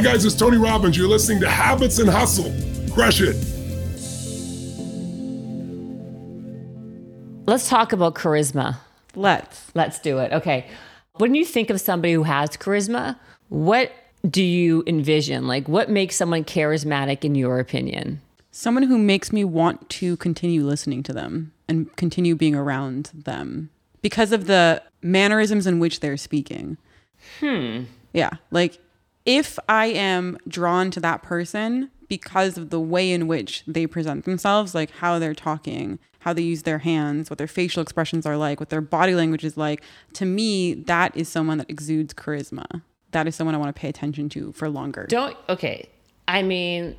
Hi, guys, it's Tony Robbins. You're listening to Habits and Hustle. Crush it. Let's talk about charisma. Let's. Let's do it. Okay. When you think of somebody who has charisma, what do you envision? Like, what makes someone charismatic in your opinion? Someone who makes me want to continue listening to them and continue being around them because of the mannerisms in which they're speaking. Hmm. Yeah. Like, if I am drawn to that person because of the way in which they present themselves, like how they're talking, how they use their hands, what their facial expressions are like, what their body language is like, to me, that is someone that exudes charisma. That is someone I want to pay attention to for longer. Don't, okay. I mean,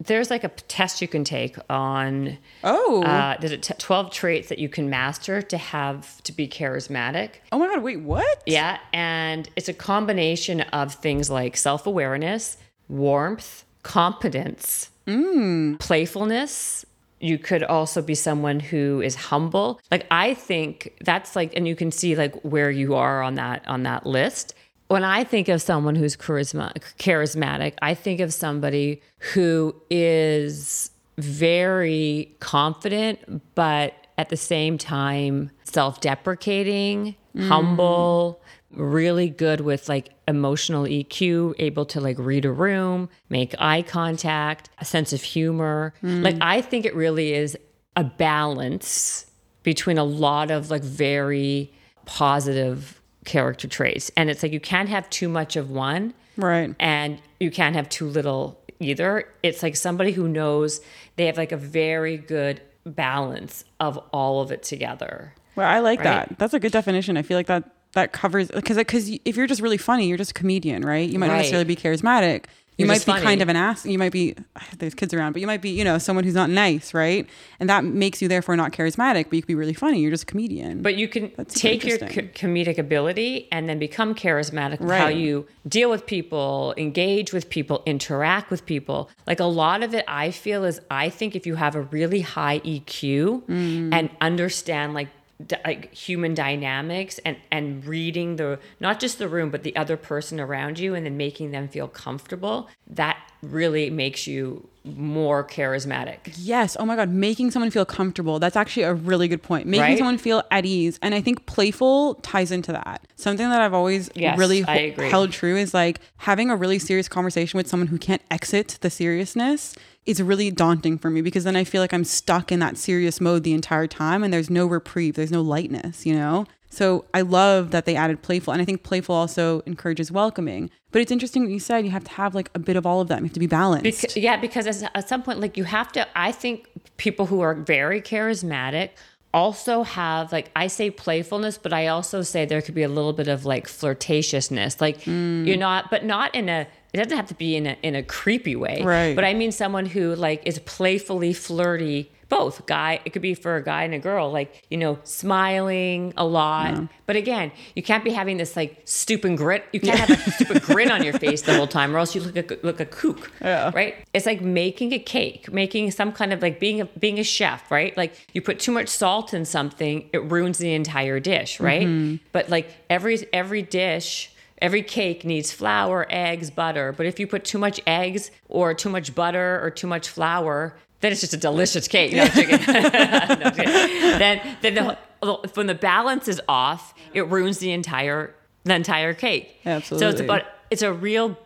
there's like a test you can take on oh. uh, there's t- 12 traits that you can master to have to be charismatic? Oh my god wait what? Yeah and it's a combination of things like self-awareness warmth competence mm. playfulness. You could also be someone who is humble. Like i think that's like and you can see like where you are on that on that list when I think of someone who's charisma, charismatic, I think of somebody who is very confident, but at the same time, self deprecating, mm. humble, really good with like emotional EQ, able to like read a room, make eye contact, a sense of humor. Mm. Like, I think it really is a balance between a lot of like very positive character traits. And it's like you can't have too much of one. Right. And you can't have too little either. It's like somebody who knows they have like a very good balance of all of it together. Well, I like right? that. That's a good definition. I feel like that that covers because because if you're just really funny, you're just a comedian, right? You might right. not necessarily be charismatic, you might be funny. kind of an ass. You might be there's kids around, but you might be you know someone who's not nice, right? And that makes you therefore not charismatic. But you could be really funny. You're just a comedian. But you can take your co- comedic ability and then become charismatic. Right. How you deal with people, engage with people, interact with people. Like a lot of it, I feel is I think if you have a really high EQ mm. and understand like like human dynamics and and reading the not just the room but the other person around you and then making them feel comfortable that really makes you more charismatic. Yes. Oh my God. Making someone feel comfortable. That's actually a really good point. Making right? someone feel at ease. And I think playful ties into that. Something that I've always yes, really ho- held true is like having a really serious conversation with someone who can't exit the seriousness is really daunting for me because then I feel like I'm stuck in that serious mode the entire time and there's no reprieve, there's no lightness, you know? So I love that they added playful. And I think playful also encourages welcoming. But it's interesting what you said you have to have like a bit of all of them. You have to be balanced. Because, yeah, because at some point, like you have to, I think people who are very charismatic also have like I say playfulness, but I also say there could be a little bit of like flirtatiousness. Like mm. you're not, but not in a it doesn't have to be in a in a creepy way. Right. But I mean someone who like is playfully flirty. Both guy, it could be for a guy and a girl, like you know, smiling a lot. Yeah. But again, you can't be having this like stupid grit. You can't have a stupid grin on your face the whole time, or else you look a, look a kook. Yeah. Right. It's like making a cake, making some kind of like being a being a chef. Right. Like you put too much salt in something, it ruins the entire dish. Right. Mm-hmm. But like every every dish Every cake needs flour, eggs, butter. But if you put too much eggs or too much butter or too much flour, then it's just a delicious cake. No, no, then, then the, when the balance is off, it ruins the entire the entire cake. Absolutely. So it's about it's a real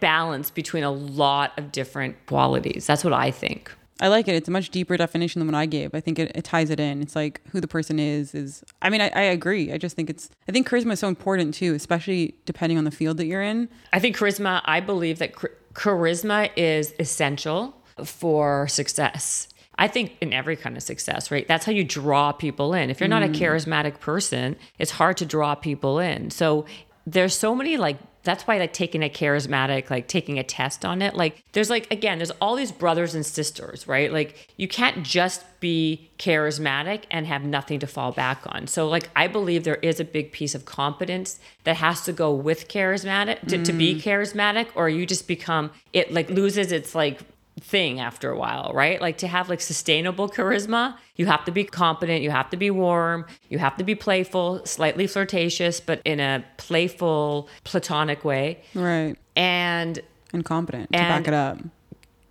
balance between a lot of different qualities. That's what I think. I like it. It's a much deeper definition than what I gave. I think it, it ties it in. It's like who the person is is. I mean, I, I agree. I just think it's. I think charisma is so important too, especially depending on the field that you're in. I think charisma. I believe that charisma is essential for success. I think in every kind of success, right? That's how you draw people in. If you're not a mm. charismatic person, it's hard to draw people in. So there's so many like that's why like taking a charismatic like taking a test on it like there's like again there's all these brothers and sisters right like you can't just be charismatic and have nothing to fall back on so like i believe there is a big piece of competence that has to go with charismatic to, mm. to be mm. charismatic or you just become it like loses its like thing after a while, right? Like to have like sustainable charisma, you have to be competent, you have to be warm, you have to be playful, slightly flirtatious, but in a playful, platonic way. Right. And and competent to and, back it up.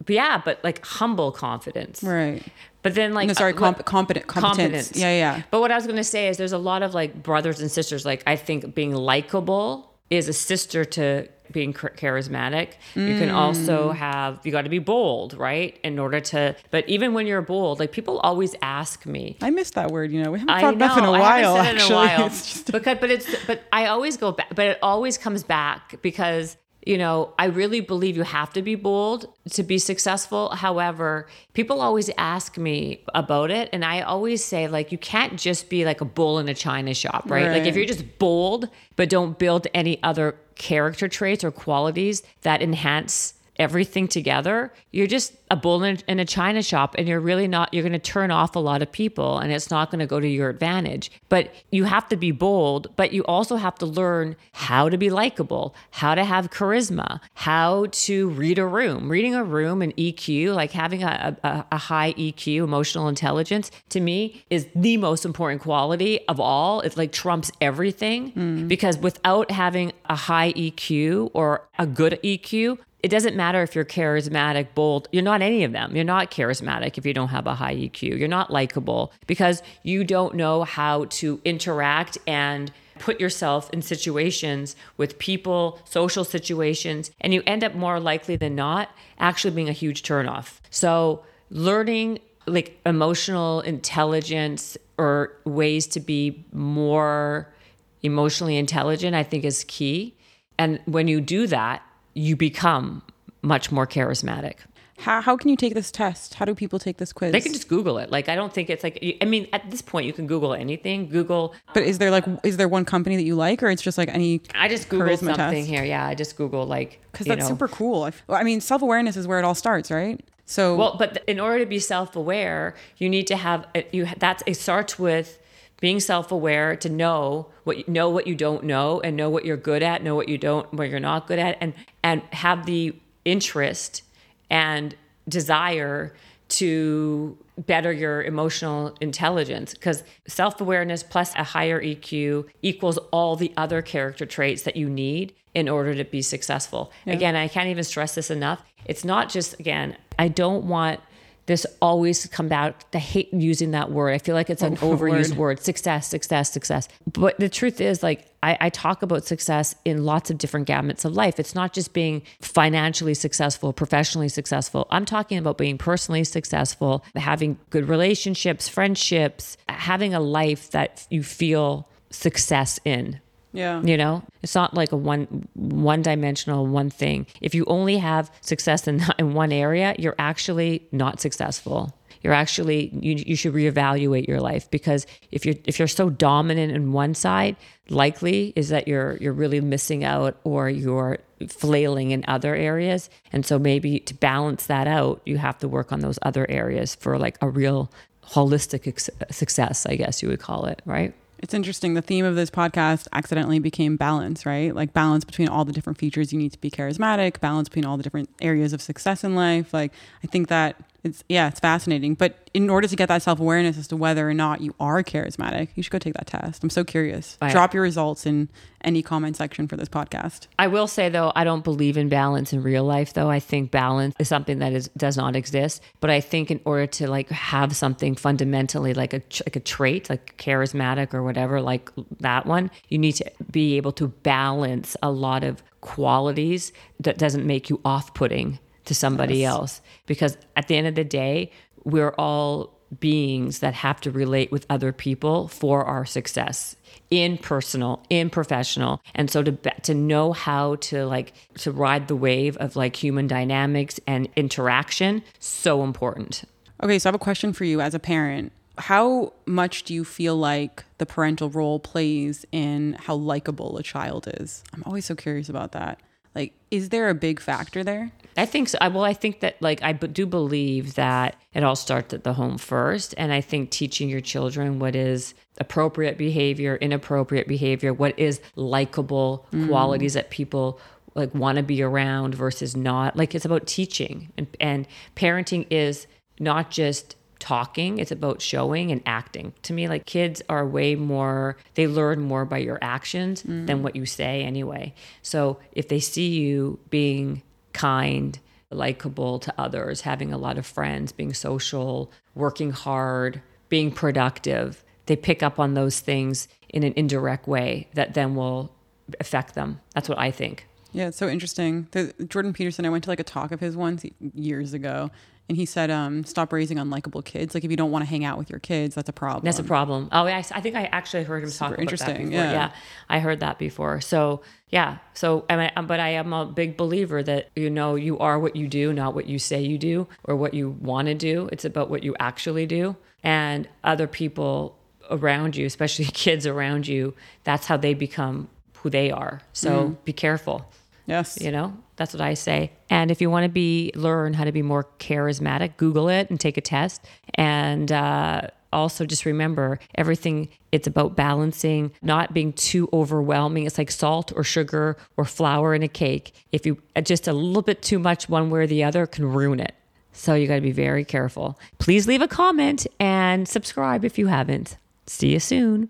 But yeah, but like humble confidence. Right. But then like no, sorry, uh, comp- competent competence. Yeah, yeah. But what I was going to say is there's a lot of like brothers and sisters like I think being likable is a sister to being charismatic. Mm. You can also mm. have you got to be bold, right? In order to but even when you're bold, like people always ask me. I miss that word, you know. We haven't talked about in a while actually. In a while. Just... Because but it's but I always go back but it always comes back because you know, I really believe you have to be bold to be successful. However, people always ask me about it. And I always say, like, you can't just be like a bull in a china shop, right? right? Like, if you're just bold, but don't build any other character traits or qualities that enhance everything together, you're just a bull in, in a china shop and you're really not, you're going to turn off a lot of people and it's not going to go to your advantage. But you have to be bold, but you also have to learn how to be likable, how to have charisma, how to read a room. Reading a room and EQ, like having a, a, a high EQ, emotional intelligence, to me is the most important quality of all. It like trumps everything mm. because without having a high EQ or a good EQ, it doesn't matter if you're charismatic, bold, you're not any of them. You're not charismatic if you don't have a high EQ. You're not likable because you don't know how to interact and put yourself in situations with people, social situations, and you end up more likely than not actually being a huge turnoff. So, learning like emotional intelligence or ways to be more emotionally intelligent, I think is key. And when you do that, you become much more charismatic. How, how can you take this test? How do people take this quiz? They can just Google it. Like, I don't think it's like, I mean, at this point, you can Google anything. Google. But is there like, is there one company that you like, or it's just like any? I just Google something test? here. Yeah. I just Google like, because that's know. super cool. I mean, self awareness is where it all starts, right? So, well, but in order to be self aware, you need to have, uh, you, that's, it starts with, being self-aware to know what you know what you don't know and know what you're good at know what you don't what you're not good at and and have the interest and desire to better your emotional intelligence because self-awareness plus a higher EQ equals all the other character traits that you need in order to be successful. Yeah. Again, I can't even stress this enough. It's not just again, I don't want this always come out. I hate using that word. I feel like it's an oh, overused word. word. Success, success, success. But the truth is, like, I, I, talk about success in lots of different gamuts of life. It's not just being financially successful, professionally successful. I'm talking about being personally successful, having good relationships, friendships, having a life that you feel success in. Yeah. You know, it's not like a one one dimensional one thing. If you only have success in in one area, you're actually not successful. You're actually you, you should reevaluate your life because if you're if you're so dominant in one side, likely is that you're you're really missing out or you're flailing in other areas. And so maybe to balance that out, you have to work on those other areas for like a real holistic success, I guess you would call it, right? It's interesting. The theme of this podcast accidentally became balance, right? Like balance between all the different features you need to be charismatic, balance between all the different areas of success in life. Like, I think that it's yeah, it's fascinating. But in order to get that self awareness as to whether or not you are charismatic, you should go take that test. I'm so curious. Drop your results in any comment section for this podcast. I will say though, I don't believe in balance in real life. Though I think balance is something that is does not exist. But I think in order to like have something fundamentally like a like a trait, like charismatic or whatever, like that one, you need to be able to balance a lot of qualities that doesn't make you off putting to somebody yes. else. Because at the end of the day, we're all beings that have to relate with other people for our success in personal in professional. And so to to know how to like to ride the wave of like human dynamics and interaction so important. Okay so i have a question for you as a parent. How much do you feel like the parental role plays in how likable a child is? I'm always so curious about that. Like is there a big factor there I think so. Well, I think that like I do believe that it all starts at the home first, and I think teaching your children what is appropriate behavior, inappropriate behavior, what is likable mm. qualities that people like want to be around versus not. Like it's about teaching, and, and parenting is not just talking it's about showing and acting to me like kids are way more they learn more by your actions mm. than what you say anyway so if they see you being kind, likable to others, having a lot of friends, being social, working hard, being productive. They pick up on those things in an indirect way that then will affect them. That's what I think. Yeah, it's so interesting. The, Jordan Peterson, I went to like a talk of his once years ago, and he said, um, "Stop raising unlikable kids. Like if you don't want to hang out with your kids, that's a problem." That's a problem. Oh, I, I think I actually heard him Super talk about that before. Yeah. yeah, I heard that before. So yeah, so I mean, but I am a big believer that you know you are what you do, not what you say you do or what you want to do. It's about what you actually do, and other people around you, especially kids around you, that's how they become who they are. So mm. be careful. Yes. You know, that's what I say. And if you want to be learn how to be more charismatic, Google it and take a test. And uh, also just remember everything. It's about balancing, not being too overwhelming. It's like salt or sugar or flour in a cake. If you uh, just a little bit too much one way or the other can ruin it. So you got to be very careful. Please leave a comment and subscribe if you haven't. See you soon.